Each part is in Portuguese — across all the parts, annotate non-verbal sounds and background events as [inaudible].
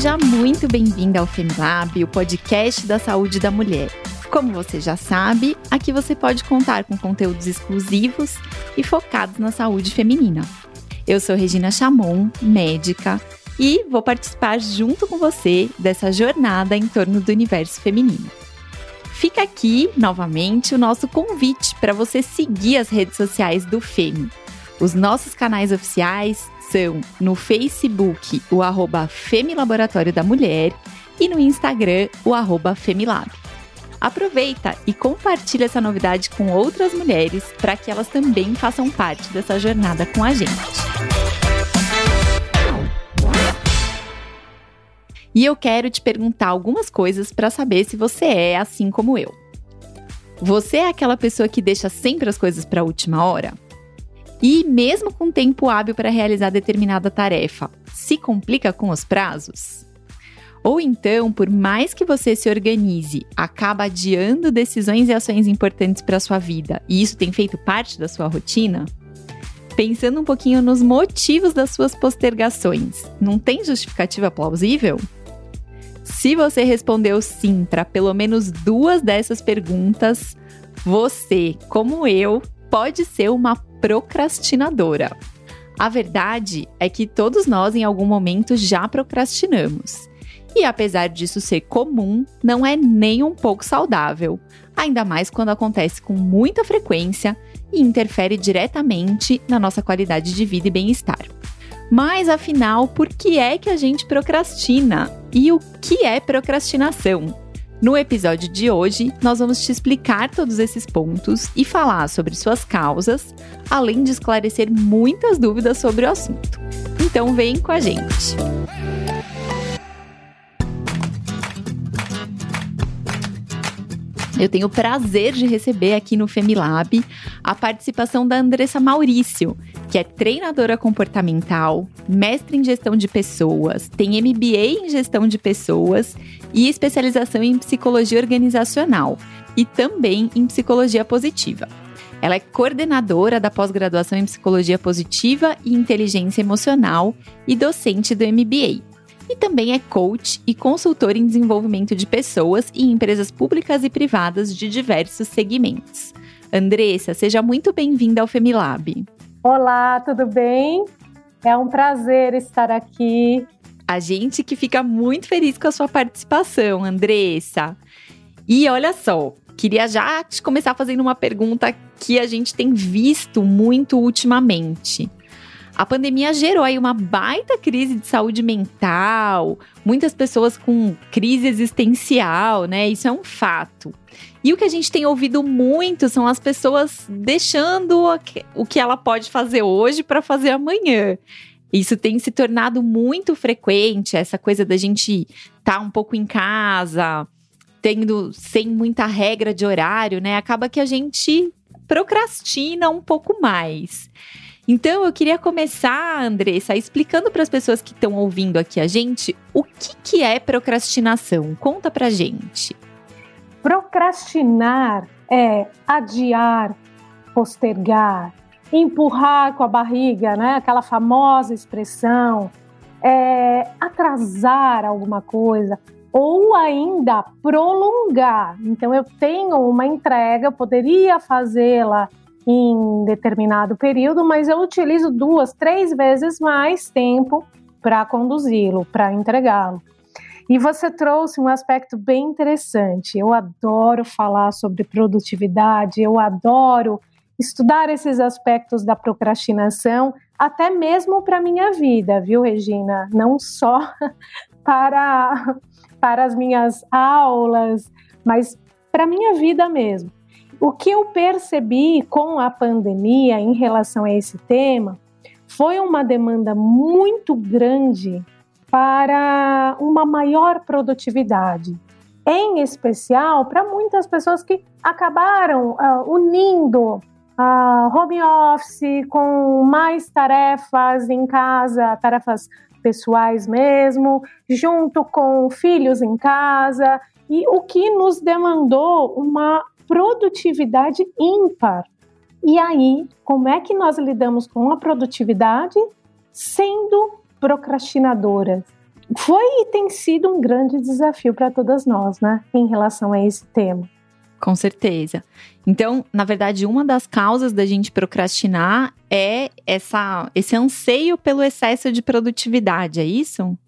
Seja muito bem-vinda ao Femilab, o podcast da saúde da mulher. Como você já sabe, aqui você pode contar com conteúdos exclusivos e focados na saúde feminina. Eu sou Regina Chamon, médica, e vou participar junto com você dessa jornada em torno do universo feminino. Fica aqui, novamente, o nosso convite para você seguir as redes sociais do FEMI. Os nossos canais oficiais são no Facebook, o arroba Femilaboratório da Mulher e no Instagram, o arroba Femilab. Aproveita e compartilha essa novidade com outras mulheres para que elas também façam parte dessa jornada com a gente. E eu quero te perguntar algumas coisas para saber se você é assim como eu. Você é aquela pessoa que deixa sempre as coisas para a última hora? E mesmo com tempo hábil para realizar determinada tarefa, se complica com os prazos? Ou então, por mais que você se organize, acaba adiando decisões e ações importantes para sua vida, e isso tem feito parte da sua rotina? Pensando um pouquinho nos motivos das suas postergações, não tem justificativa plausível? Se você respondeu sim para pelo menos duas dessas perguntas, você, como eu, pode ser uma procrastinadora. A verdade é que todos nós, em algum momento, já procrastinamos. E apesar disso ser comum, não é nem um pouco saudável, ainda mais quando acontece com muita frequência e interfere diretamente na nossa qualidade de vida e bem-estar. Mas afinal, por que é que a gente procrastina? E o que é procrastinação? No episódio de hoje, nós vamos te explicar todos esses pontos e falar sobre suas causas, além de esclarecer muitas dúvidas sobre o assunto. Então, vem com a gente! Eu tenho o prazer de receber aqui no Femilab a participação da Andressa Maurício, que é treinadora comportamental, mestre em gestão de pessoas, tem MBA em gestão de pessoas e especialização em psicologia organizacional e também em psicologia positiva. Ela é coordenadora da pós-graduação em psicologia positiva e inteligência emocional e docente do MBA e também é coach e consultor em desenvolvimento de pessoas e empresas públicas e privadas de diversos segmentos. Andressa, seja muito bem-vinda ao Femilab. Olá, tudo bem? É um prazer estar aqui. A gente que fica muito feliz com a sua participação, Andressa. E olha só, queria já te começar fazendo uma pergunta que a gente tem visto muito ultimamente. A pandemia gerou aí uma baita crise de saúde mental, muitas pessoas com crise existencial, né? Isso é um fato. E o que a gente tem ouvido muito são as pessoas deixando o que ela pode fazer hoje para fazer amanhã. Isso tem se tornado muito frequente, essa coisa da gente estar tá um pouco em casa, tendo sem muita regra de horário, né? Acaba que a gente procrastina um pouco mais. Então, eu queria começar, Andressa, explicando para as pessoas que estão ouvindo aqui a gente o que, que é procrastinação. Conta para gente. Procrastinar é adiar, postergar, empurrar com a barriga, né? Aquela famosa expressão, é atrasar alguma coisa ou ainda prolongar. Então eu tenho uma entrega, eu poderia fazê-la em determinado período, mas eu utilizo duas, três vezes mais tempo para conduzi-lo, para entregá-lo. E você trouxe um aspecto bem interessante. Eu adoro falar sobre produtividade, eu adoro estudar esses aspectos da procrastinação, até mesmo para minha vida, viu, Regina? Não só [laughs] para para as minhas aulas, mas para minha vida mesmo. O que eu percebi com a pandemia em relação a esse tema foi uma demanda muito grande para uma maior produtividade, em especial para muitas pessoas que acabaram uh, unindo uh, home office com mais tarefas em casa, tarefas pessoais mesmo, junto com filhos em casa, e o que nos demandou uma produtividade ímpar. E aí, como é que nós lidamos com a produtividade sendo procrastinadoras? foi e tem sido um grande desafio para todas nós, né, em relação a esse tema. Com certeza. Então, na verdade, uma das causas da gente procrastinar é essa, esse anseio pelo excesso de produtividade, é isso?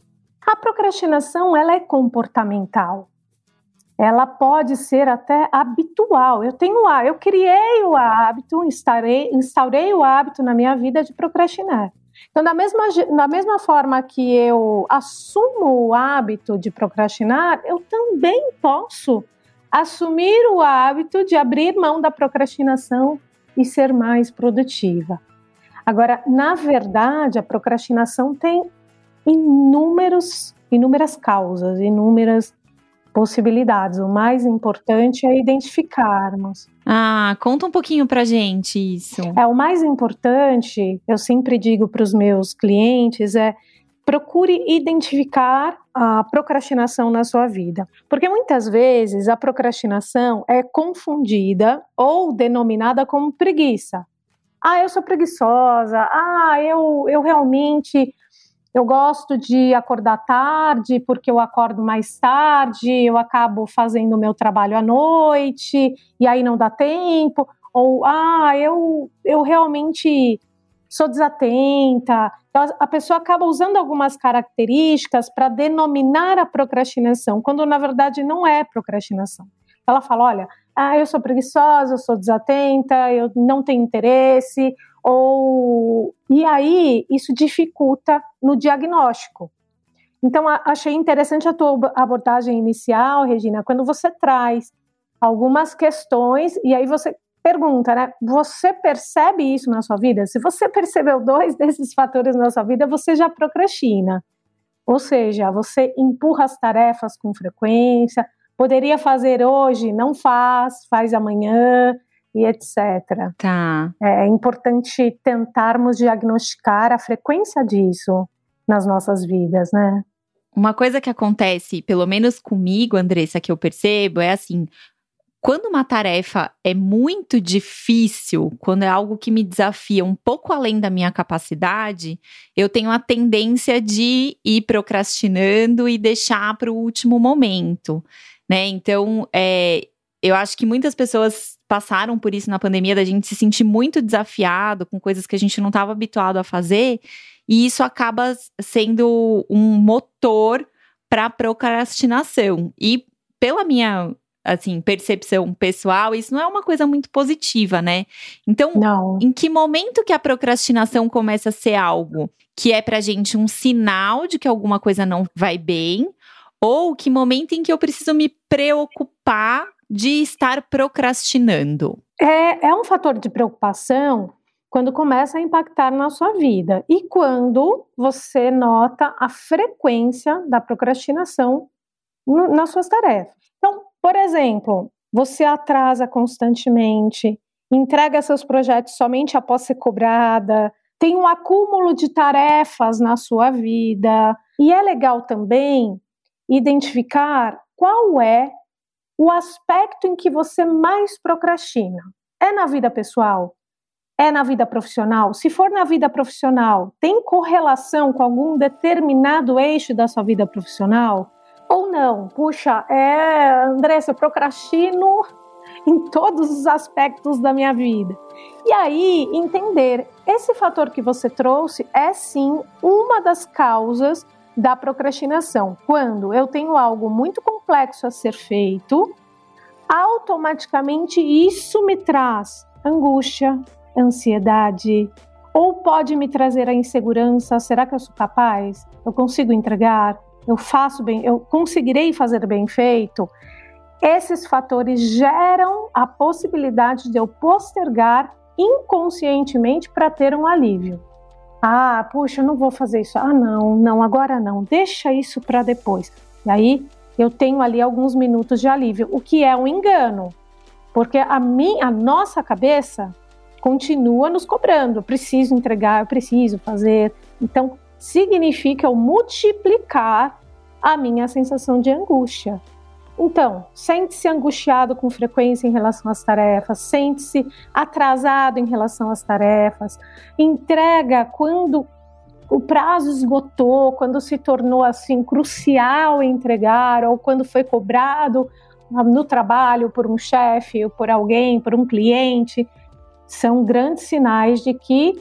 A procrastinação ela é comportamental. Ela pode ser até habitual. Eu tenho eu criei o hábito, instaurei, instaurei o hábito na minha vida de procrastinar. Então, da mesma, da mesma forma que eu assumo o hábito de procrastinar, eu também posso assumir o hábito de abrir mão da procrastinação e ser mais produtiva. Agora, na verdade, a procrastinação tem inúmeros, inúmeras causas, inúmeras possibilidades. O mais importante é identificarmos. Ah, conta um pouquinho pra gente isso. É, o mais importante, eu sempre digo para os meus clientes, é procure identificar a procrastinação na sua vida. Porque muitas vezes a procrastinação é confundida ou denominada como preguiça. Ah, eu sou preguiçosa. Ah, eu, eu realmente eu gosto de acordar tarde porque eu acordo mais tarde, eu acabo fazendo o meu trabalho à noite e aí não dá tempo. Ou, ah, eu, eu realmente sou desatenta. Então, a pessoa acaba usando algumas características para denominar a procrastinação, quando na verdade não é procrastinação. Ela fala: olha, ah, eu sou preguiçosa, eu sou desatenta, eu não tenho interesse, ou e aí isso dificulta no diagnóstico. Então achei interessante a tua abordagem inicial, Regina, quando você traz algumas questões e aí você pergunta, né? Você percebe isso na sua vida? Se você percebeu dois [laughs] desses fatores na sua vida, você já procrastina. Ou seja, você empurra as tarefas com frequência, poderia fazer hoje, não faz, faz amanhã e etc. Tá. É importante tentarmos diagnosticar a frequência disso nas nossas vidas, né? Uma coisa que acontece, pelo menos comigo, Andressa, que eu percebo, é assim: quando uma tarefa é muito difícil, quando é algo que me desafia um pouco além da minha capacidade, eu tenho a tendência de ir procrastinando e deixar para o último momento, né? Então, é, eu acho que muitas pessoas passaram por isso na pandemia, da gente se sentir muito desafiado com coisas que a gente não estava habituado a fazer, e isso acaba sendo um motor para procrastinação. E pela minha assim, percepção pessoal, isso não é uma coisa muito positiva, né? Então, não. em que momento que a procrastinação começa a ser algo que é pra gente um sinal de que alguma coisa não vai bem, ou que momento em que eu preciso me preocupar de estar procrastinando? É, é um fator de preocupação quando começa a impactar na sua vida e quando você nota a frequência da procrastinação nas suas tarefas. Então, por exemplo, você atrasa constantemente, entrega seus projetos somente após ser cobrada, tem um acúmulo de tarefas na sua vida. E é legal também identificar qual é o aspecto em que você mais procrastina. É na vida pessoal? É na vida profissional? Se for na vida profissional, tem correlação com algum determinado eixo da sua vida profissional? Ou não? Puxa, é, Andressa, eu procrastino [laughs] em todos os aspectos da minha vida. E aí, entender, esse fator que você trouxe é sim uma das causas da procrastinação. Quando eu tenho algo muito complexo a ser feito, automaticamente isso me traz angústia, ansiedade, ou pode me trazer a insegurança: será que eu sou capaz? Eu consigo entregar? Eu faço bem? Eu conseguirei fazer bem feito? Esses fatores geram a possibilidade de eu postergar inconscientemente para ter um alívio. Ah, puxa, eu não vou fazer isso. Ah, não, não, agora não. Deixa isso para depois. E aí eu tenho ali alguns minutos de alívio, o que é um engano, porque a minha, a nossa cabeça continua nos cobrando. Eu preciso entregar, eu preciso fazer. Então significa eu multiplicar a minha sensação de angústia. Então, sente-se angustiado com frequência em relação às tarefas, sente-se atrasado em relação às tarefas, entrega quando o prazo esgotou, quando se tornou assim crucial entregar, ou quando foi cobrado no trabalho por um chefe, por alguém, por um cliente, são grandes sinais de que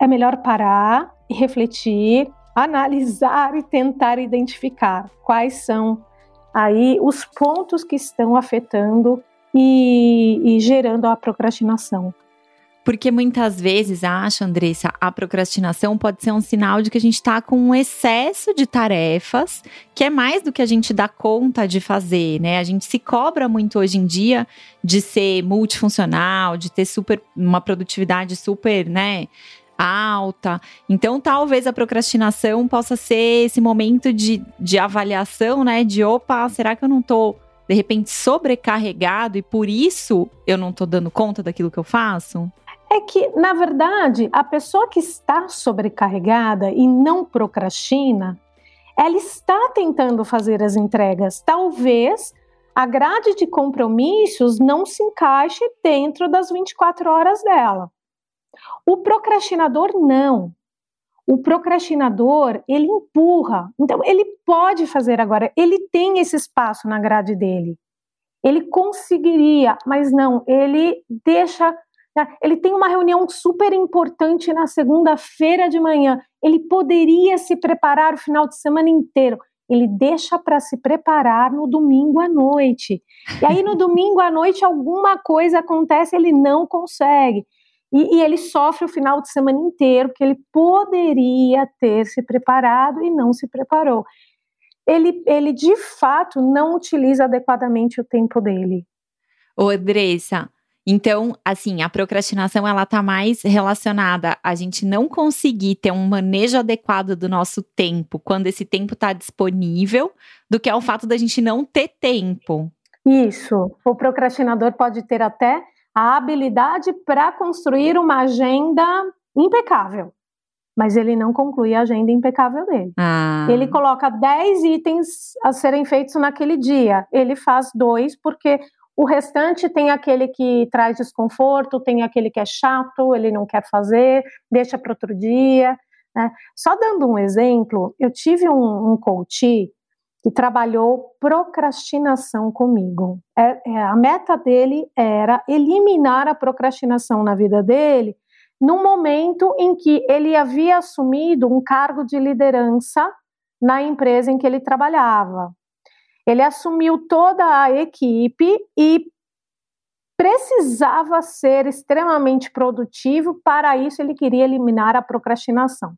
é melhor parar e refletir, analisar e tentar identificar quais são aí os pontos que estão afetando e, e gerando a procrastinação. Porque muitas vezes, acho, Andressa, a procrastinação pode ser um sinal de que a gente está com um excesso de tarefas, que é mais do que a gente dá conta de fazer, né? A gente se cobra muito hoje em dia de ser multifuncional, de ter super uma produtividade super, né? alta. Então, talvez a procrastinação possa ser esse momento de, de avaliação, né? De opa, será que eu não estou de repente sobrecarregado e por isso eu não estou dando conta daquilo que eu faço? É que, na verdade, a pessoa que está sobrecarregada e não procrastina, ela está tentando fazer as entregas. Talvez a grade de compromissos não se encaixe dentro das 24 horas dela. O procrastinador não. O procrastinador, ele empurra. Então, ele pode fazer agora, ele tem esse espaço na grade dele. Ele conseguiria, mas não, ele deixa? Ele tem uma reunião super importante na segunda-feira de manhã. Ele poderia se preparar o final de semana inteiro. Ele deixa para se preparar no domingo à noite. E aí, no [laughs] domingo à noite, alguma coisa acontece, ele não consegue. E, e, ele sofre o final de semana inteiro, porque ele poderia ter se preparado e não se preparou. Ele, ele de fato não utiliza adequadamente o tempo dele. Ô, Andressa, então, assim, a procrastinação ela tá mais relacionada a gente não conseguir ter um manejo adequado do nosso tempo quando esse tempo está disponível, do que ao fato da gente não ter tempo. Isso. O procrastinador pode ter até a habilidade para construir uma agenda impecável, mas ele não conclui a agenda impecável dele. Ah. Ele coloca 10 itens a serem feitos naquele dia. Ele faz dois porque o restante tem aquele que traz desconforto, tem aquele que é chato, ele não quer fazer, deixa para outro dia. Né? Só dando um exemplo, eu tive um, um coach que trabalhou procrastinação comigo. É, é, a meta dele era eliminar a procrastinação na vida dele, no momento em que ele havia assumido um cargo de liderança na empresa em que ele trabalhava. Ele assumiu toda a equipe e precisava ser extremamente produtivo, para isso ele queria eliminar a procrastinação.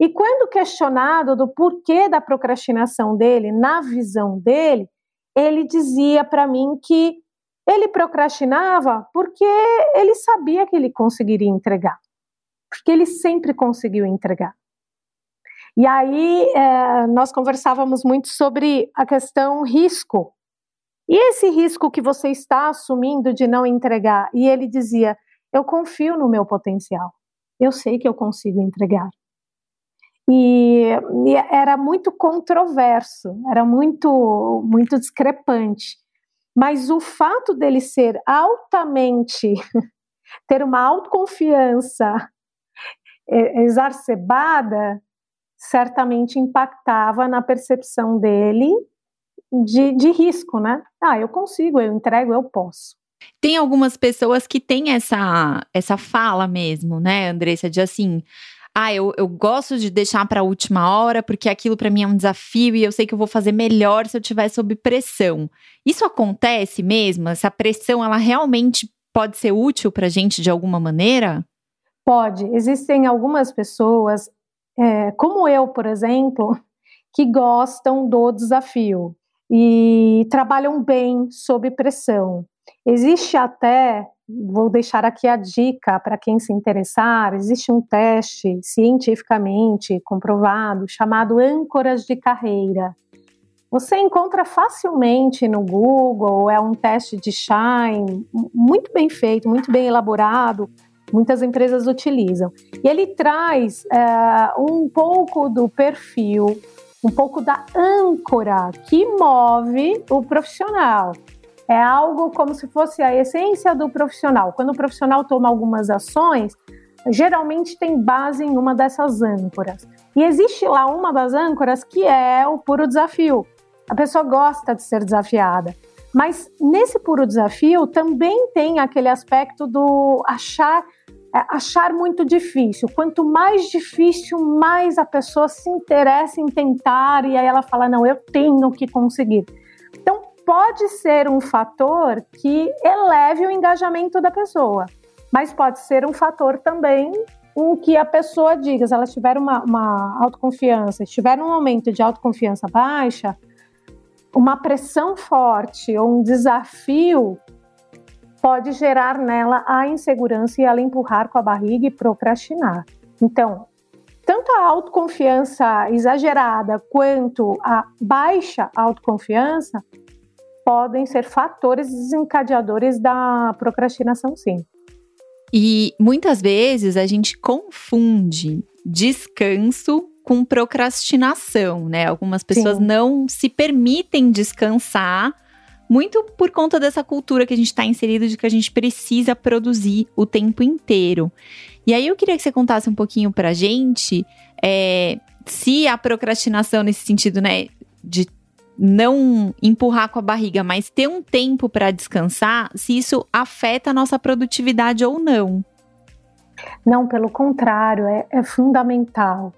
E quando questionado do porquê da procrastinação dele, na visão dele, ele dizia para mim que ele procrastinava porque ele sabia que ele conseguiria entregar, porque ele sempre conseguiu entregar. E aí é, nós conversávamos muito sobre a questão risco. E esse risco que você está assumindo de não entregar? E ele dizia: Eu confio no meu potencial. Eu sei que eu consigo entregar. E, e era muito controverso, era muito, muito discrepante. Mas o fato dele ser altamente, [laughs] ter uma autoconfiança exacerbada, certamente impactava na percepção dele de, de risco, né? Ah, eu consigo, eu entrego, eu posso. Tem algumas pessoas que têm essa, essa fala mesmo, né, Andressa, de assim, ah, eu, eu gosto de deixar para a última hora porque aquilo para mim é um desafio e eu sei que eu vou fazer melhor se eu estiver sob pressão. Isso acontece mesmo? Essa pressão, ela realmente pode ser útil para gente de alguma maneira? Pode. Existem algumas pessoas é, como eu, por exemplo, que gostam do desafio e trabalham bem sob pressão. Existe até, vou deixar aqui a dica para quem se interessar, existe um teste cientificamente comprovado chamado âncoras de carreira. Você encontra facilmente no Google, é um teste de Shine, muito bem feito, muito bem elaborado, muitas empresas utilizam. E ele traz é, um pouco do perfil, um pouco da âncora que move o profissional. É algo como se fosse a essência do profissional. Quando o profissional toma algumas ações, geralmente tem base em uma dessas âncoras. E existe lá uma das âncoras que é o puro desafio. A pessoa gosta de ser desafiada. Mas nesse puro desafio também tem aquele aspecto do achar é, achar muito difícil. Quanto mais difícil, mais a pessoa se interessa em tentar e aí ela fala: "Não, eu tenho que conseguir". Então, pode ser um fator que eleve o engajamento da pessoa, mas pode ser um fator também em que a pessoa diga, se ela tiver uma, uma autoconfiança, estiver num momento de autoconfiança baixa, uma pressão forte ou um desafio pode gerar nela a insegurança e ela empurrar com a barriga e procrastinar. Então, tanto a autoconfiança exagerada quanto a baixa autoconfiança podem ser fatores desencadeadores da procrastinação, sim. E muitas vezes a gente confunde descanso com procrastinação, né? Algumas pessoas sim. não se permitem descansar muito por conta dessa cultura que a gente está inserido de que a gente precisa produzir o tempo inteiro. E aí eu queria que você contasse um pouquinho pra gente é, se a procrastinação nesse sentido, né, de não empurrar com a barriga, mas ter um tempo para descansar, se isso afeta a nossa produtividade ou não. Não, pelo contrário, é, é fundamental.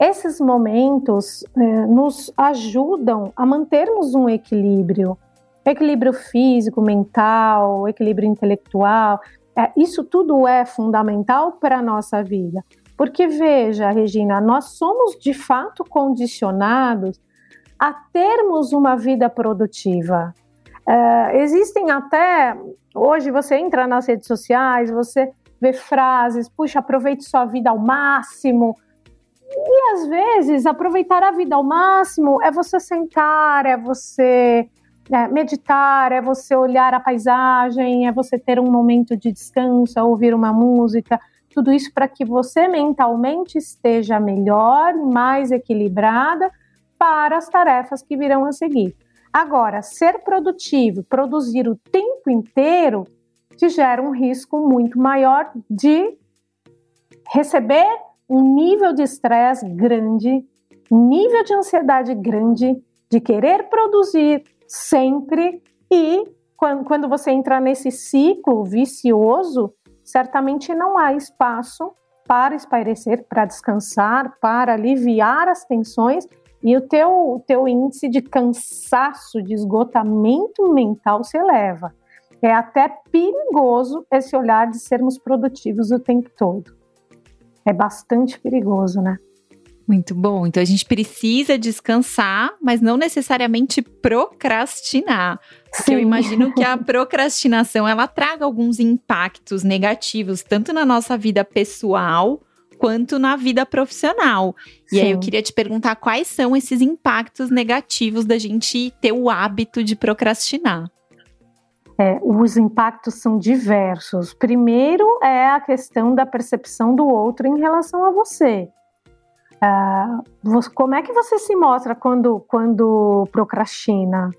Esses momentos é, nos ajudam a mantermos um equilíbrio equilíbrio físico, mental, equilíbrio intelectual. É, isso tudo é fundamental para a nossa vida. Porque, veja, Regina, nós somos de fato condicionados a termos uma vida produtiva. É, existem até. Hoje você entra nas redes sociais, você vê frases, puxa, aproveite sua vida ao máximo. E às vezes, aproveitar a vida ao máximo é você sentar, é você é, meditar, é você olhar a paisagem, é você ter um momento de descanso, é ouvir uma música, tudo isso para que você mentalmente esteja melhor, mais equilibrada para as tarefas que virão a seguir. Agora, ser produtivo, produzir o tempo inteiro, te gera um risco muito maior de receber um nível de estresse grande, um nível de ansiedade grande, de querer produzir sempre e quando, quando você entra nesse ciclo vicioso, certamente não há espaço para espairecer, para descansar, para aliviar as tensões e o teu, o teu índice de cansaço, de esgotamento mental se eleva. É até perigoso esse olhar de sermos produtivos o tempo todo. É bastante perigoso, né? Muito bom. Então a gente precisa descansar, mas não necessariamente procrastinar. Porque Sim. eu imagino que a [laughs] procrastinação ela traga alguns impactos negativos, tanto na nossa vida pessoal quanto na vida profissional. E Sim. aí eu queria te perguntar quais são esses impactos negativos da gente ter o hábito de procrastinar. É, os impactos são diversos. Primeiro é a questão da percepção do outro em relação a você. Uh, como é que você se mostra quando, quando procrastina?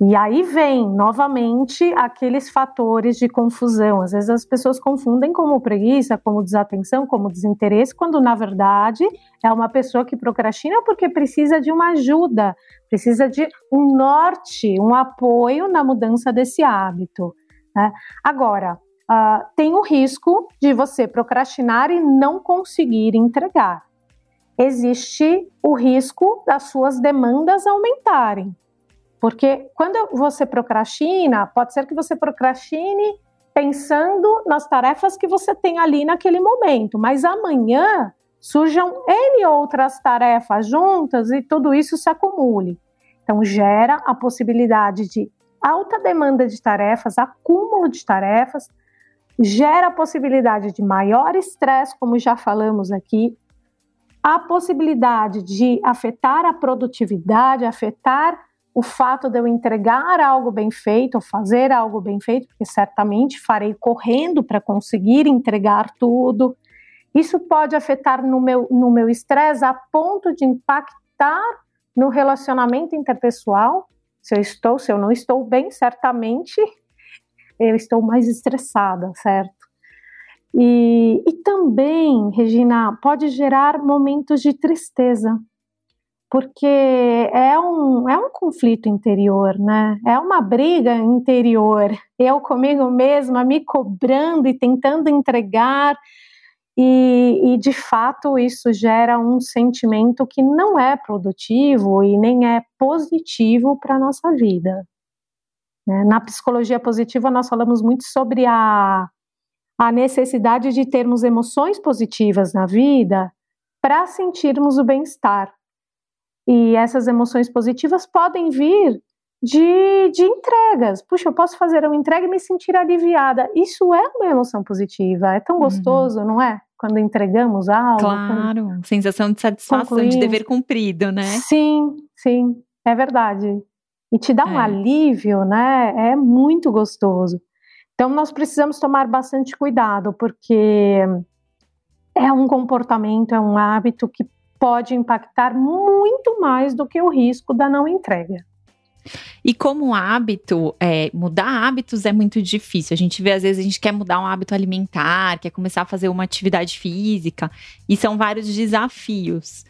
E aí vem novamente aqueles fatores de confusão. Às vezes as pessoas confundem como preguiça, como desatenção, como desinteresse, quando na verdade é uma pessoa que procrastina porque precisa de uma ajuda, precisa de um norte, um apoio na mudança desse hábito. Né? Agora, uh, tem o risco de você procrastinar e não conseguir entregar existe o risco das suas demandas aumentarem. Porque quando você procrastina, pode ser que você procrastine pensando nas tarefas que você tem ali naquele momento, mas amanhã surjam N outras tarefas juntas e tudo isso se acumule. Então, gera a possibilidade de alta demanda de tarefas, acúmulo de tarefas, gera a possibilidade de maior estresse, como já falamos aqui, a possibilidade de afetar a produtividade, afetar o fato de eu entregar algo bem feito, ou fazer algo bem feito, porque certamente farei correndo para conseguir entregar tudo. Isso pode afetar no meu no meu estresse a ponto de impactar no relacionamento interpessoal. Se eu estou, se eu não estou bem, certamente eu estou mais estressada, certo? E, e também, Regina, pode gerar momentos de tristeza, porque é um, é um conflito interior, né? É uma briga interior. Eu comigo mesma me cobrando e tentando entregar, e, e de fato isso gera um sentimento que não é produtivo e nem é positivo para a nossa vida. Né? Na psicologia positiva, nós falamos muito sobre a, a necessidade de termos emoções positivas na vida para sentirmos o bem-estar. E essas emoções positivas podem vir de, de entregas. Puxa, eu posso fazer uma entrega e me sentir aliviada. Isso é uma emoção positiva. É tão uhum. gostoso, uhum. não é? Quando entregamos algo. Claro, sensação de satisfação, de dever cumprido, né? Sim, sim, é verdade e te dá um é. alívio, né? É muito gostoso. Então nós precisamos tomar bastante cuidado, porque é um comportamento, é um hábito que pode impactar muito mais do que o risco da não entrega. E como hábito, é, mudar hábitos é muito difícil. A gente vê, às vezes, a gente quer mudar um hábito alimentar, quer começar a fazer uma atividade física, e são vários desafios.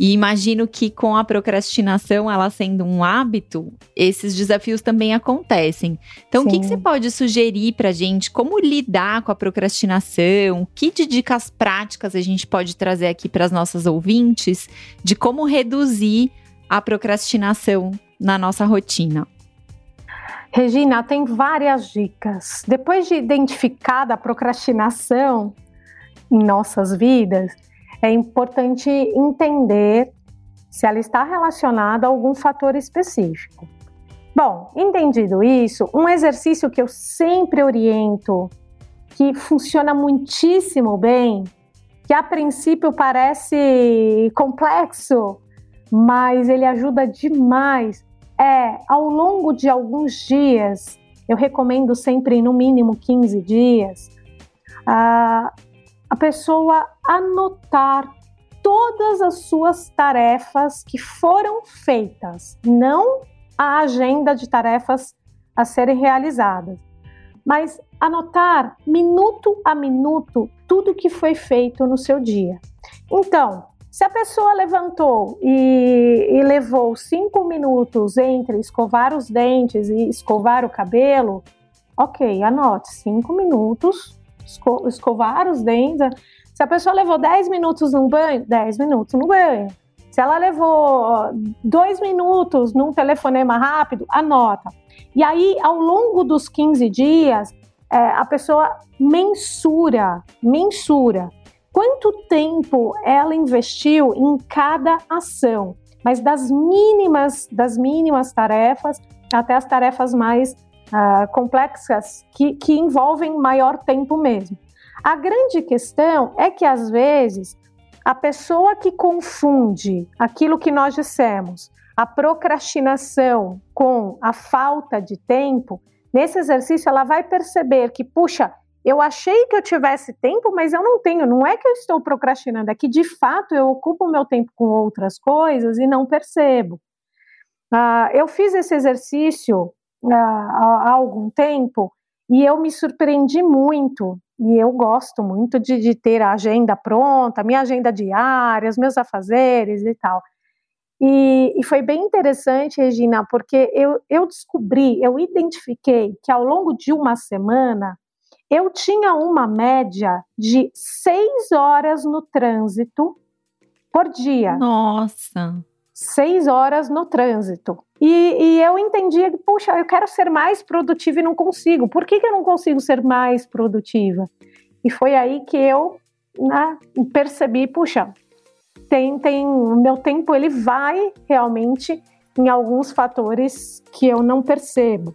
E imagino que com a procrastinação, ela sendo um hábito, esses desafios também acontecem. Então, Sim. o que, que você pode sugerir para gente? Como lidar com a procrastinação? Que de dicas práticas a gente pode trazer aqui para as nossas ouvintes de como reduzir a procrastinação na nossa rotina? Regina, tem várias dicas. Depois de identificada a procrastinação em nossas vidas, é importante entender se ela está relacionada a algum fator específico. Bom, entendido isso, um exercício que eu sempre oriento, que funciona muitíssimo bem, que a princípio parece complexo, mas ele ajuda demais, é ao longo de alguns dias, eu recomendo sempre no mínimo 15 dias, uh, a pessoa anotar todas as suas tarefas que foram feitas, não a agenda de tarefas a serem realizadas, mas anotar minuto a minuto tudo que foi feito no seu dia. Então, se a pessoa levantou e, e levou cinco minutos entre escovar os dentes e escovar o cabelo, ok, anote cinco minutos esco escovar os dentes. Se a pessoa levou 10 minutos no banho, 10 minutos no banho. Se ela levou dois minutos num telefonema rápido, anota. E aí, ao longo dos 15 dias, é, a pessoa mensura, mensura quanto tempo ela investiu em cada ação, mas das mínimas, das mínimas tarefas até as tarefas mais uh, complexas que, que envolvem maior tempo mesmo. A grande questão é que, às vezes, a pessoa que confunde aquilo que nós dissemos, a procrastinação com a falta de tempo, nesse exercício ela vai perceber que, puxa, eu achei que eu tivesse tempo, mas eu não tenho. Não é que eu estou procrastinando, é que de fato eu ocupo meu tempo com outras coisas e não percebo. Uh, eu fiz esse exercício há, algum tempo e eu me surpreendi muito. E eu gosto muito de, de ter a agenda pronta, minha agenda diária, os meus afazeres e tal. E, e, foi bem interessante, Regina, porque eu, eu descobri, eu identifiquei que ao longo de uma semana eu tinha uma média de seis horas no trânsito por dia. Nossa! Seis horas no trânsito. E, e, eu entendia que, puxa, eu quero ser mais produtiva e não consigo. Por que, que eu não consigo ser mais produtiva? E foi aí que eu né, percebi, puxa, tem, tem, o meu tempo ele vai realmente em alguns fatores que eu não percebo.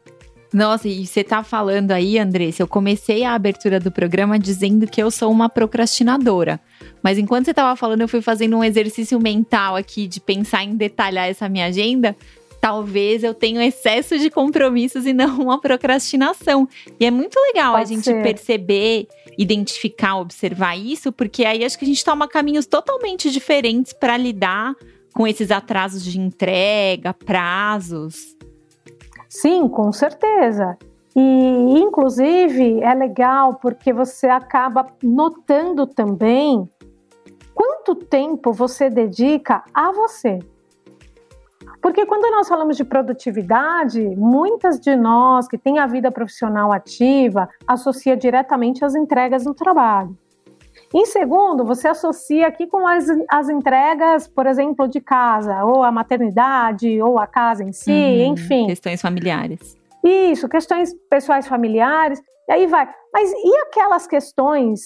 Nossa, e você tá falando aí, Andressa, eu comecei a abertura do programa dizendo que eu sou uma procrastinadora. Mas enquanto você tava falando, eu fui fazendo um exercício mental aqui de pensar em detalhar essa minha agenda talvez eu tenha excesso de compromissos e não [laughs] uma procrastinação. E é muito legal Pode a gente ser. perceber, identificar, observar isso, porque aí acho que a gente toma caminhos totalmente diferentes para lidar com esses atrasos de entrega, prazos. Sim, com certeza. E, inclusive, é legal porque você acaba notando também quanto tempo você dedica a você. Porque quando nós falamos de produtividade, muitas de nós que têm a vida profissional ativa associa diretamente as entregas no trabalho. Em segundo, você associa aqui com as, as entregas, por exemplo, de casa, ou a maternidade, ou a casa em si, uhum, enfim. Questões familiares. Isso, questões pessoais familiares, e aí vai. Mas e aquelas questões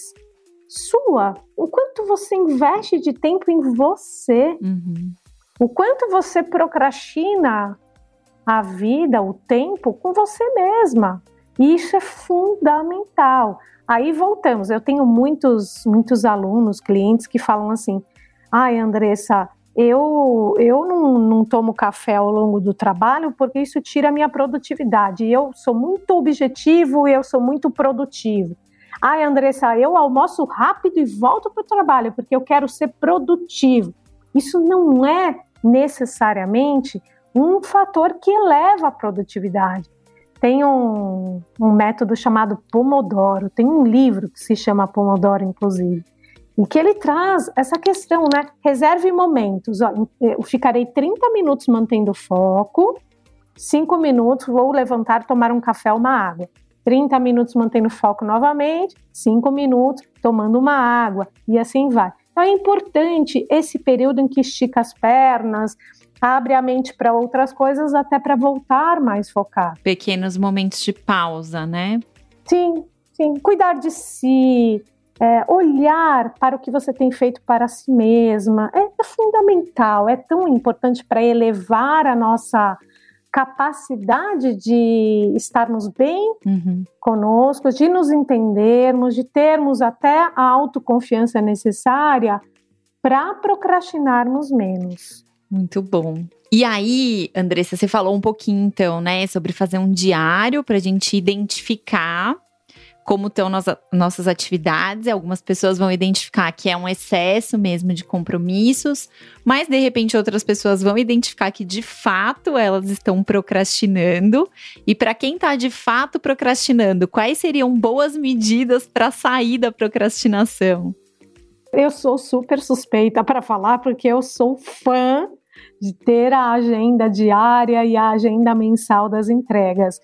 sua? O quanto você investe de tempo em você? Uhum. O quanto você procrastina a vida, o tempo com você mesma? Isso é fundamental. Aí voltamos. Eu tenho muitos, muitos alunos, clientes que falam assim: ai, Andressa, eu, eu não, não tomo café ao longo do trabalho porque isso tira a minha produtividade. Eu sou muito objetivo e eu sou muito produtivo. Ai, Andressa, eu almoço rápido e volto para o trabalho porque eu quero ser produtivo. Isso não é necessariamente um fator que eleva a produtividade. Tem um, um método chamado Pomodoro, tem um livro que se chama Pomodoro, inclusive em que ele traz essa questão, né? Reserve momentos. eu ficarei 30 minutos mantendo foco, 5 minutos vou levantar, tomar um café ou uma água. 30 minutos mantendo foco novamente, 5 minutos tomando uma água e assim vai. Então é importante esse período em que estica as pernas, abre a mente para outras coisas, até para voltar mais focado. Pequenos momentos de pausa, né? Sim, sim. Cuidar de si, é, olhar para o que você tem feito para si mesma é, é fundamental, é tão importante para elevar a nossa capacidade de estarmos bem uhum. conosco, de nos entendermos, de termos até a autoconfiança necessária para procrastinarmos menos. Muito bom. E aí, Andressa, você falou um pouquinho então, né, sobre fazer um diário para a gente identificar como estão nossa, nossas atividades. Algumas pessoas vão identificar que é um excesso mesmo de compromissos, mas de repente outras pessoas vão identificar que de fato elas estão procrastinando. E para quem está de fato procrastinando, quais seriam boas medidas para sair da procrastinação? Eu sou super suspeita para falar porque eu sou fã de ter a agenda diária e a agenda mensal das entregas.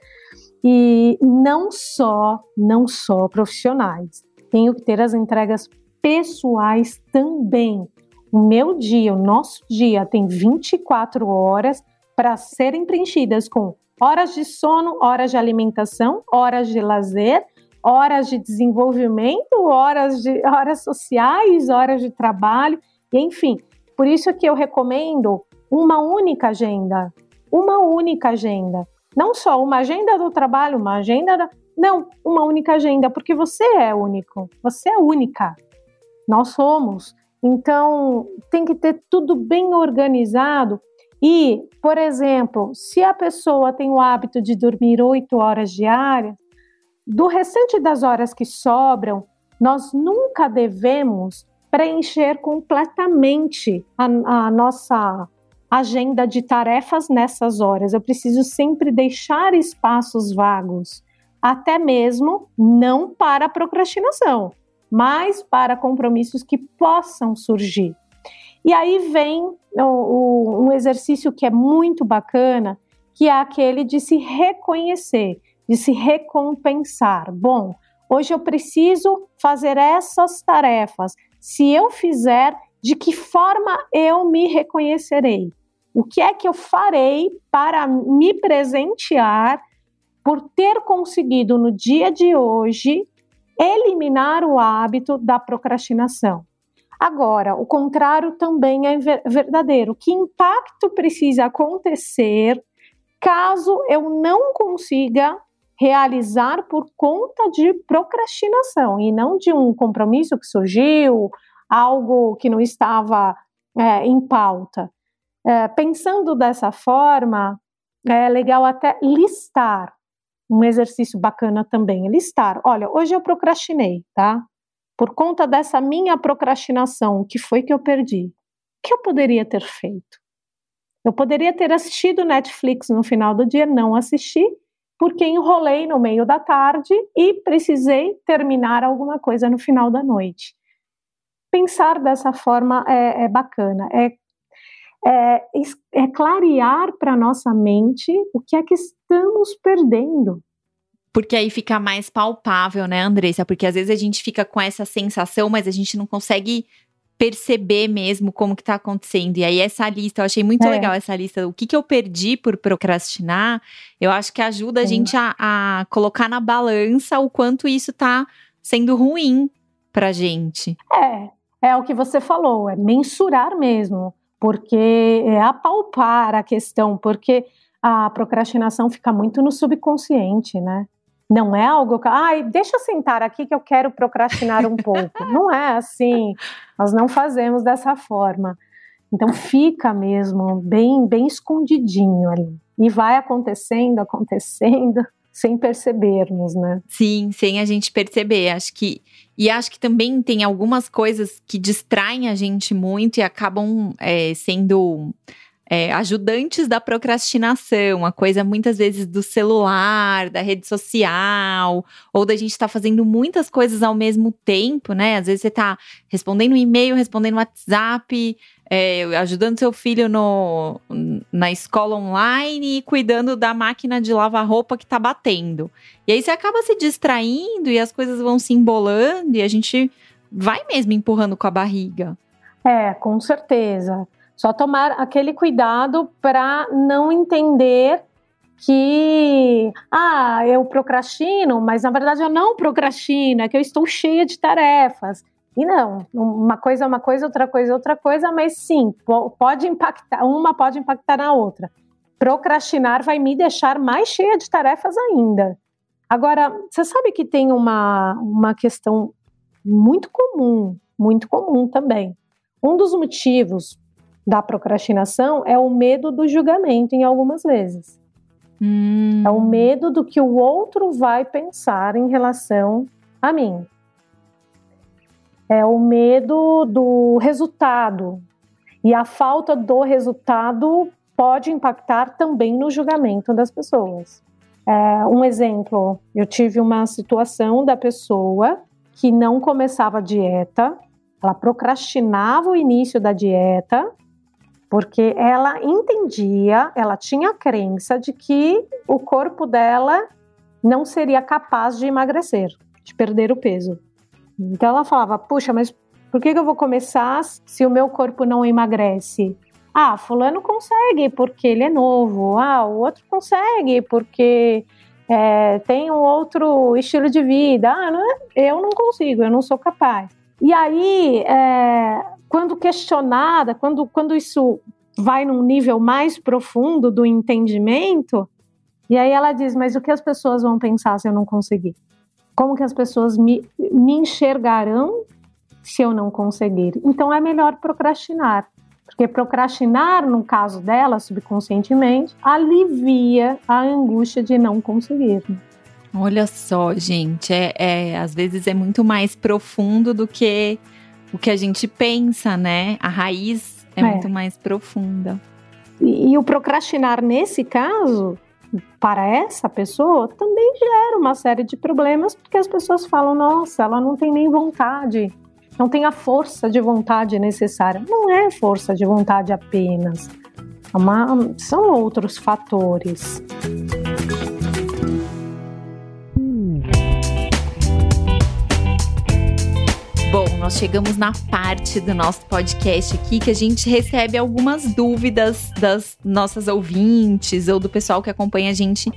E não só, não só profissionais. Tenho que ter as entregas pessoais também. O meu dia, o nosso dia tem 24 horas para serem preenchidas com horas de sono, horas de alimentação, horas de lazer, horas de desenvolvimento, horas de horas sociais, horas de trabalho, enfim. Por isso que eu recomendo uma única agenda, uma única agenda. Não só uma agenda do trabalho, uma agenda da... Não, uma única agenda, porque você é único, você é única. Nós somos. Então, tem que ter tudo bem organizado. E, por exemplo, se a pessoa tem o hábito de dormir oito horas diárias, do restante das horas que sobram, nós nunca devemos preencher completamente a, a nossa agenda de tarefas nessas horas. Eu preciso sempre deixar espaços vagos, até mesmo não para procrastinação, mas para compromissos que possam surgir. E aí vem o, o, um exercício que é muito bacana, que é aquele de se reconhecer, de se recompensar. Bom, hoje eu preciso fazer essas tarefas. Se eu fizer, de que forma eu me reconhecerei? O que é que eu farei para me presentear por ter conseguido no dia de hoje eliminar o hábito da procrastinação? Agora, o contrário também é verdadeiro. Que impacto precisa acontecer caso eu não consiga realizar por conta de procrastinação e não de um compromisso que surgiu, algo que não estava é, em pauta? É, pensando dessa forma, é legal até listar um exercício bacana também, listar. Olha, hoje eu procrastinei, tá? Por conta dessa minha procrastinação, o que foi que eu perdi? O que eu poderia ter feito? Eu poderia ter assistido Netflix no final do dia, não assisti, porque enrolei no meio da tarde e precisei terminar alguma coisa no final da noite. Pensar dessa forma é, é bacana, é, é, é clarear para nossa mente o que é que estamos perdendo. Porque aí fica mais palpável, né, Andressa? Porque às vezes a gente fica com essa sensação, mas a gente não consegue perceber mesmo como que tá acontecendo. E aí essa lista, eu achei muito é. legal essa lista, o que que eu perdi por procrastinar, eu acho que ajuda Sim. a gente a, a, colocar na balança o quanto isso tá sendo ruim pra gente. É, é o que você falou, é mensurar mesmo, porque é apalpar a questão, porque a procrastinação fica muito no subconsciente, né? Não é algo que, ai, deixa eu sentar aqui que eu quero procrastinar um pouco. [laughs] não é assim. Nós não fazemos dessa forma. Então fica mesmo bem, bem escondidinho ali. E vai acontecendo, acontecendo, sem percebermos, né? Sim, sem a gente perceber. Acho que. E acho que também tem algumas coisas que distraem a gente muito e acabam é, sendo é, ajudantes da procrastinação, a coisa muitas vezes do celular, da rede social, ou da gente estar tá fazendo muitas coisas ao mesmo tempo, né? Às vezes você está respondendo um e-mail, respondendo WhatsApp, é, ajudando seu filho no, na escola online e cuidando da máquina de lavar roupa que está batendo. E aí você acaba se distraindo e as coisas vão se embolando e a gente vai mesmo empurrando com a barriga. É, com certeza. Só tomar aquele cuidado para não entender que, ah, eu procrastino, mas na verdade eu não procrastino, é que eu estou cheia de tarefas. E não, uma coisa é uma coisa, outra coisa é outra coisa, mas sim, pode impactar, uma pode impactar na outra. Procrastinar vai me deixar mais cheia de tarefas ainda. Agora, você sabe que tem uma, uma questão muito comum, muito comum também. Um dos motivos da procrastinação é o medo do julgamento, em algumas vezes. Hum. É o medo do que o outro vai pensar em relação a mim. É o medo do resultado. E a falta do resultado pode impactar também no julgamento das pessoas. É, um exemplo: eu tive uma situação da pessoa que não começava a dieta, ela procrastinava o início da dieta porque ela entendia, ela tinha a crença de que o corpo dela não seria capaz de emagrecer, de perder o peso. Então ela falava: puxa, mas por que, eu vou começar se o meu corpo não emagrece? Ah, fulano consegue porque ele é novo. Ah, o outro consegue porque é, tem um outro estilo de vida. Ah, não, é, eu não consigo, eu não sou capaz. E aí, é, quando questionada, quando, quando isso vai num nível mais profundo do entendimento, e aí ela diz: Mas o que as pessoas vão pensar se eu não conseguir? Como que as pessoas me, me enxergarão se eu não conseguir? Então é melhor procrastinar. Porque procrastinar, no caso dela, subconscientemente, alivia a angústia de não conseguir. Olha só, gente, é, é, às vezes é muito mais profundo do que o que a gente pensa, né? A raiz é, é. muito mais profunda. E, e o procrastinar, nesse caso, para essa pessoa, também gera uma série de problemas, porque as pessoas falam: nossa, ela não tem nem vontade, não tem a força de vontade necessária. Não é força de vontade apenas, é uma, são outros fatores. Nós chegamos na parte do nosso podcast aqui que a gente recebe algumas dúvidas das nossas ouvintes ou do pessoal que acompanha a gente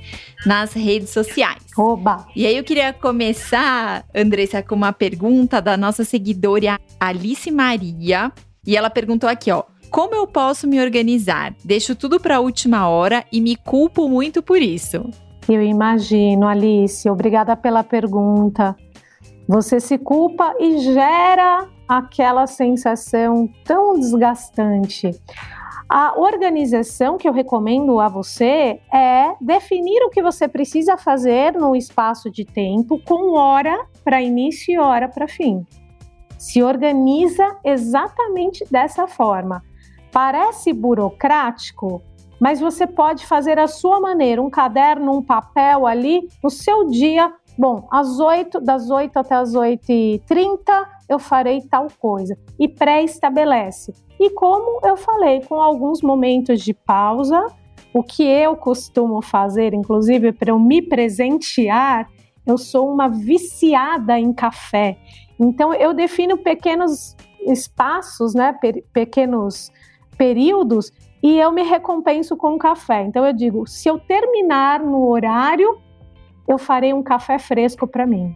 nas redes sociais. Oba! E aí eu queria começar, Andressa, com uma pergunta da nossa seguidora Alice Maria. E ela perguntou aqui, ó. Como eu posso me organizar? Deixo tudo para a última hora e me culpo muito por isso. Eu imagino, Alice. Obrigada pela pergunta. Você se culpa e gera aquela sensação tão desgastante. A organização que eu recomendo a você é definir o que você precisa fazer no espaço de tempo com hora para início e hora para fim. Se organiza exatamente dessa forma. Parece burocrático? mas você pode fazer a sua maneira, um caderno, um papel ali, no seu dia. Bom, às 8, das 8 até as 8h30 eu farei tal coisa. E pré-estabelece. E como eu falei, com alguns momentos de pausa, o que eu costumo fazer, inclusive para eu me presentear, eu sou uma viciada em café. Então eu defino pequenos espaços, né, pequenos períodos e eu me recompenso com um café. Então eu digo, se eu terminar no horário, eu farei um café fresco para mim.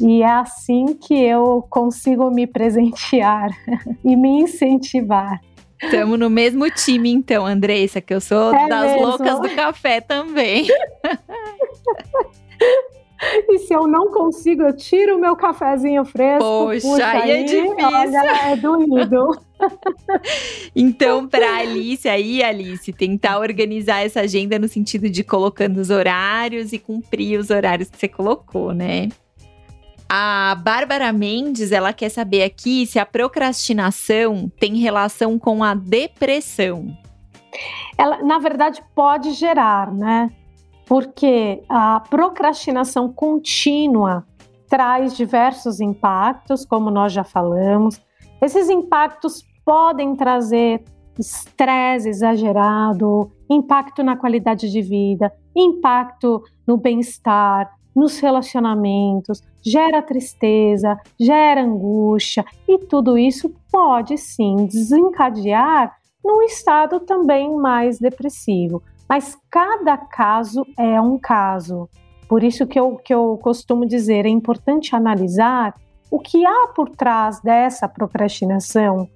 E é assim que eu consigo me presentear [laughs] e me incentivar. Estamos no mesmo time, então, Andressa, que eu sou é das mesmo. loucas do café também. [laughs] [laughs] E se eu não consigo, eu tiro o meu cafezinho fresco. Poxa, puxa aí, é difícil. Olha, é doído. [laughs] então, para Alice aí, Alice, tentar organizar essa agenda no sentido de colocando os horários e cumprir os horários que você colocou, né? A Bárbara Mendes, ela quer saber aqui se a procrastinação tem relação com a depressão. Ela, na verdade, pode gerar, né? Porque a procrastinação contínua traz diversos impactos, como nós já falamos. Esses impactos podem trazer estresse exagerado, impacto na qualidade de vida, impacto no bem-estar, nos relacionamentos, gera tristeza, gera angústia e tudo isso pode sim desencadear num estado também mais depressivo. Mas cada caso é um caso. Por isso que eu, que eu costumo dizer, é importante analisar o que há por trás dessa procrastinação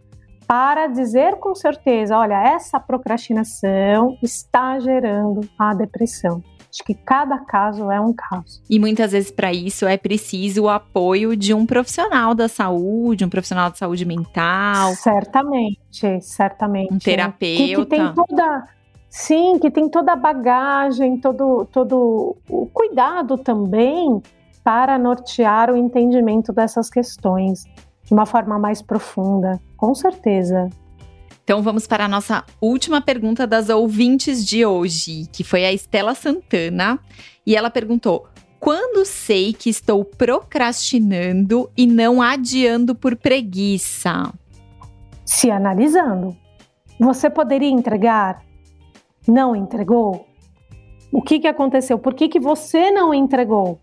para dizer com certeza, olha, essa procrastinação está gerando a depressão. Acho que cada caso é um caso. E muitas vezes para isso é preciso o apoio de um profissional da saúde, um profissional de saúde mental. Certamente, certamente. Um terapeuta. Que, que tem toda Sim, que tem toda a bagagem, todo, todo o cuidado também para nortear o entendimento dessas questões de uma forma mais profunda, com certeza. Então vamos para a nossa última pergunta das ouvintes de hoje, que foi a Estela Santana, e ela perguntou: quando sei que estou procrastinando e não adiando por preguiça? Se analisando. Você poderia entregar não entregou? O que, que aconteceu? Por que, que você não entregou?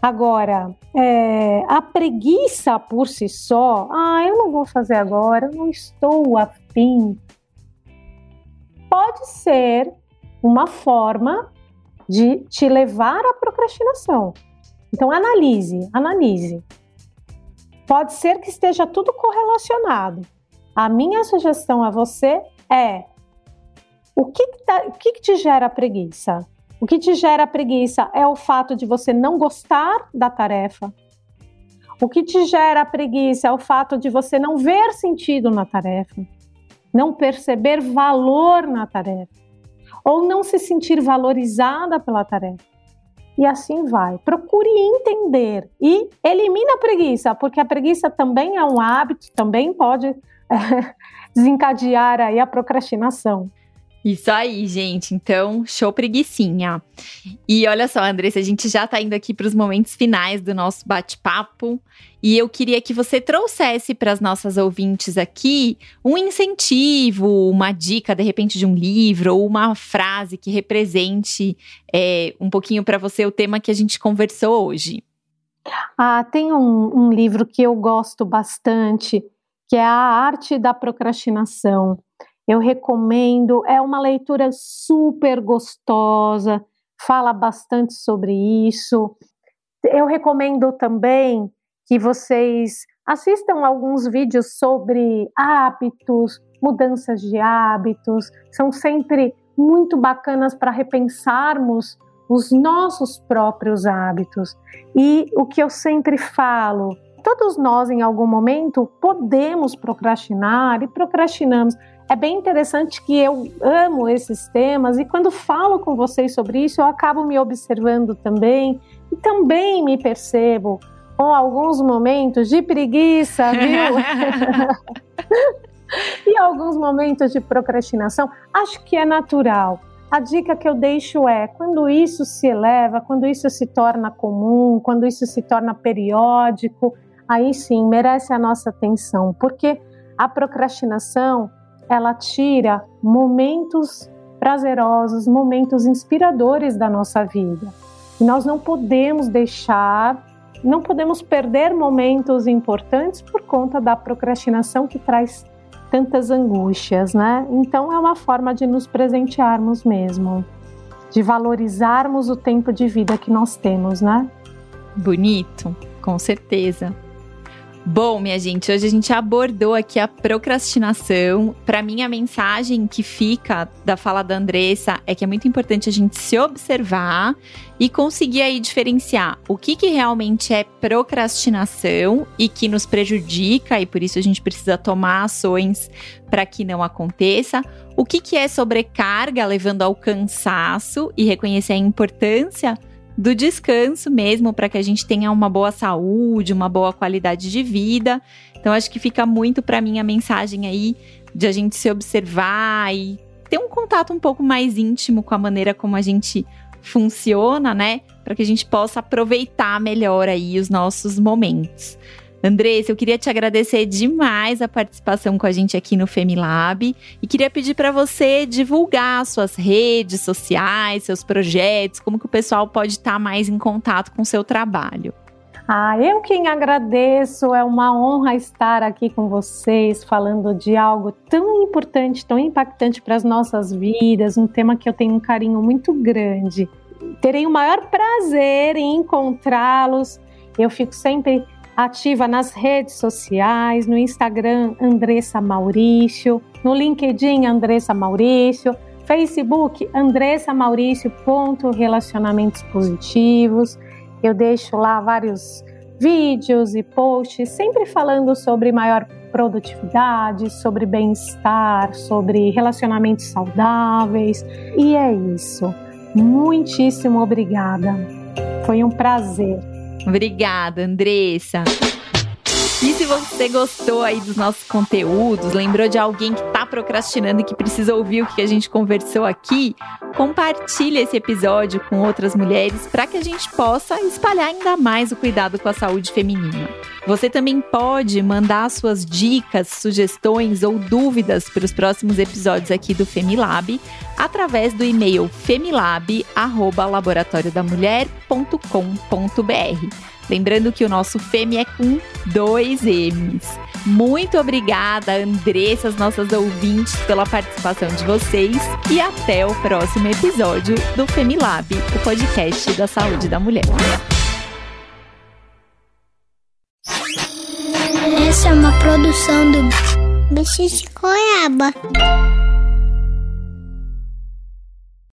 Agora, é, a preguiça por si só, ah, eu não vou fazer agora, eu não estou afim, pode ser uma forma de te levar à procrastinação. Então, analise, analise. Pode ser que esteja tudo correlacionado. A minha sugestão a você é o que, que, tá, o que, que te gera preguiça? O que te gera preguiça é o fato de você não gostar da tarefa. O que te gera preguiça é o fato de você não ver sentido na tarefa, não perceber valor na tarefa, ou não se sentir valorizada pela tarefa. E assim vai. Procure entender e elimine a preguiça, porque a preguiça também é um hábito, também pode é, [laughs] desencadear aí a procrastinação. Isso aí, gente. Então, show preguiçinha. E olha só, Andressa, a gente já tá indo aqui para os momentos finais do nosso bate-papo. E eu queria que você trouxesse para as nossas ouvintes aqui um incentivo, uma dica, de repente, de um livro ou uma frase que represente é, um pouquinho para você o tema que a gente conversou hoje. Ah, tem um, um livro que eu gosto bastante, que é A Arte da Procrastinação eu recomendo, é uma leitura super gostosa, fala bastante sobre isso. Eu recomendo também que vocês assistam alguns vídeos sobre hábitos, mudanças de hábitos, são sempre muito bacanas para repensarmos os nossos próprios hábitos. E o que eu sempre falo, todos nós em algum momento podemos procrastinar e procrastinamos é bem interessante que eu amo esses temas e quando falo com vocês sobre isso, eu acabo me observando também e também me percebo com alguns momentos de preguiça, viu? [laughs] [laughs] e alguns momentos de procrastinação, acho que é natural. A dica que eu deixo é: quando isso se eleva, quando isso se torna comum, quando isso se torna periódico, aí sim merece a nossa atenção, porque a procrastinação ela tira momentos prazerosos, momentos inspiradores da nossa vida. E nós não podemos deixar, não podemos perder momentos importantes por conta da procrastinação que traz tantas angústias, né? Então é uma forma de nos presentearmos mesmo, de valorizarmos o tempo de vida que nós temos, né? Bonito, com certeza. Bom, minha gente, hoje a gente abordou aqui a procrastinação. Para mim, a mensagem que fica da fala da Andressa é que é muito importante a gente se observar e conseguir aí diferenciar o que, que realmente é procrastinação e que nos prejudica e por isso a gente precisa tomar ações para que não aconteça. O que, que é sobrecarga levando ao cansaço e reconhecer a importância do descanso mesmo, para que a gente tenha uma boa saúde, uma boa qualidade de vida. Então, acho que fica muito para mim a mensagem aí de a gente se observar e ter um contato um pouco mais íntimo com a maneira como a gente funciona, né? Para que a gente possa aproveitar melhor aí os nossos momentos. Andressa, eu queria te agradecer demais a participação com a gente aqui no Femilab e queria pedir para você divulgar suas redes sociais, seus projetos, como que o pessoal pode estar tá mais em contato com o seu trabalho. Ah, eu quem agradeço, é uma honra estar aqui com vocês falando de algo tão importante, tão impactante para as nossas vidas, um tema que eu tenho um carinho muito grande. Terei o maior prazer em encontrá-los. Eu fico sempre ativa nas redes sociais, no Instagram Andressa Maurício, no LinkedIn Andressa Maurício, Facebook Andressa Maurício ponto relacionamentos positivos. Eu deixo lá vários vídeos e posts sempre falando sobre maior produtividade, sobre bem-estar, sobre relacionamentos saudáveis. E é isso. Muitíssimo obrigada. Foi um prazer. Obrigada, Andressa. E se você gostou aí dos nossos conteúdos, lembrou de alguém que está procrastinando e que precisa ouvir o que a gente conversou aqui, compartilhe esse episódio com outras mulheres para que a gente possa espalhar ainda mais o cuidado com a saúde feminina. Você também pode mandar suas dicas, sugestões ou dúvidas para os próximos episódios aqui do Femilab através do e-mail femilab@laboratoriodamulher.com.br. Lembrando que o nosso Femi é com dois M's. Muito obrigada, Andressa, as nossas ouvintes, pela participação de vocês e até o próximo episódio do Femilab, o podcast da saúde da mulher. Essa é uma produção do Bicho de Goiaba.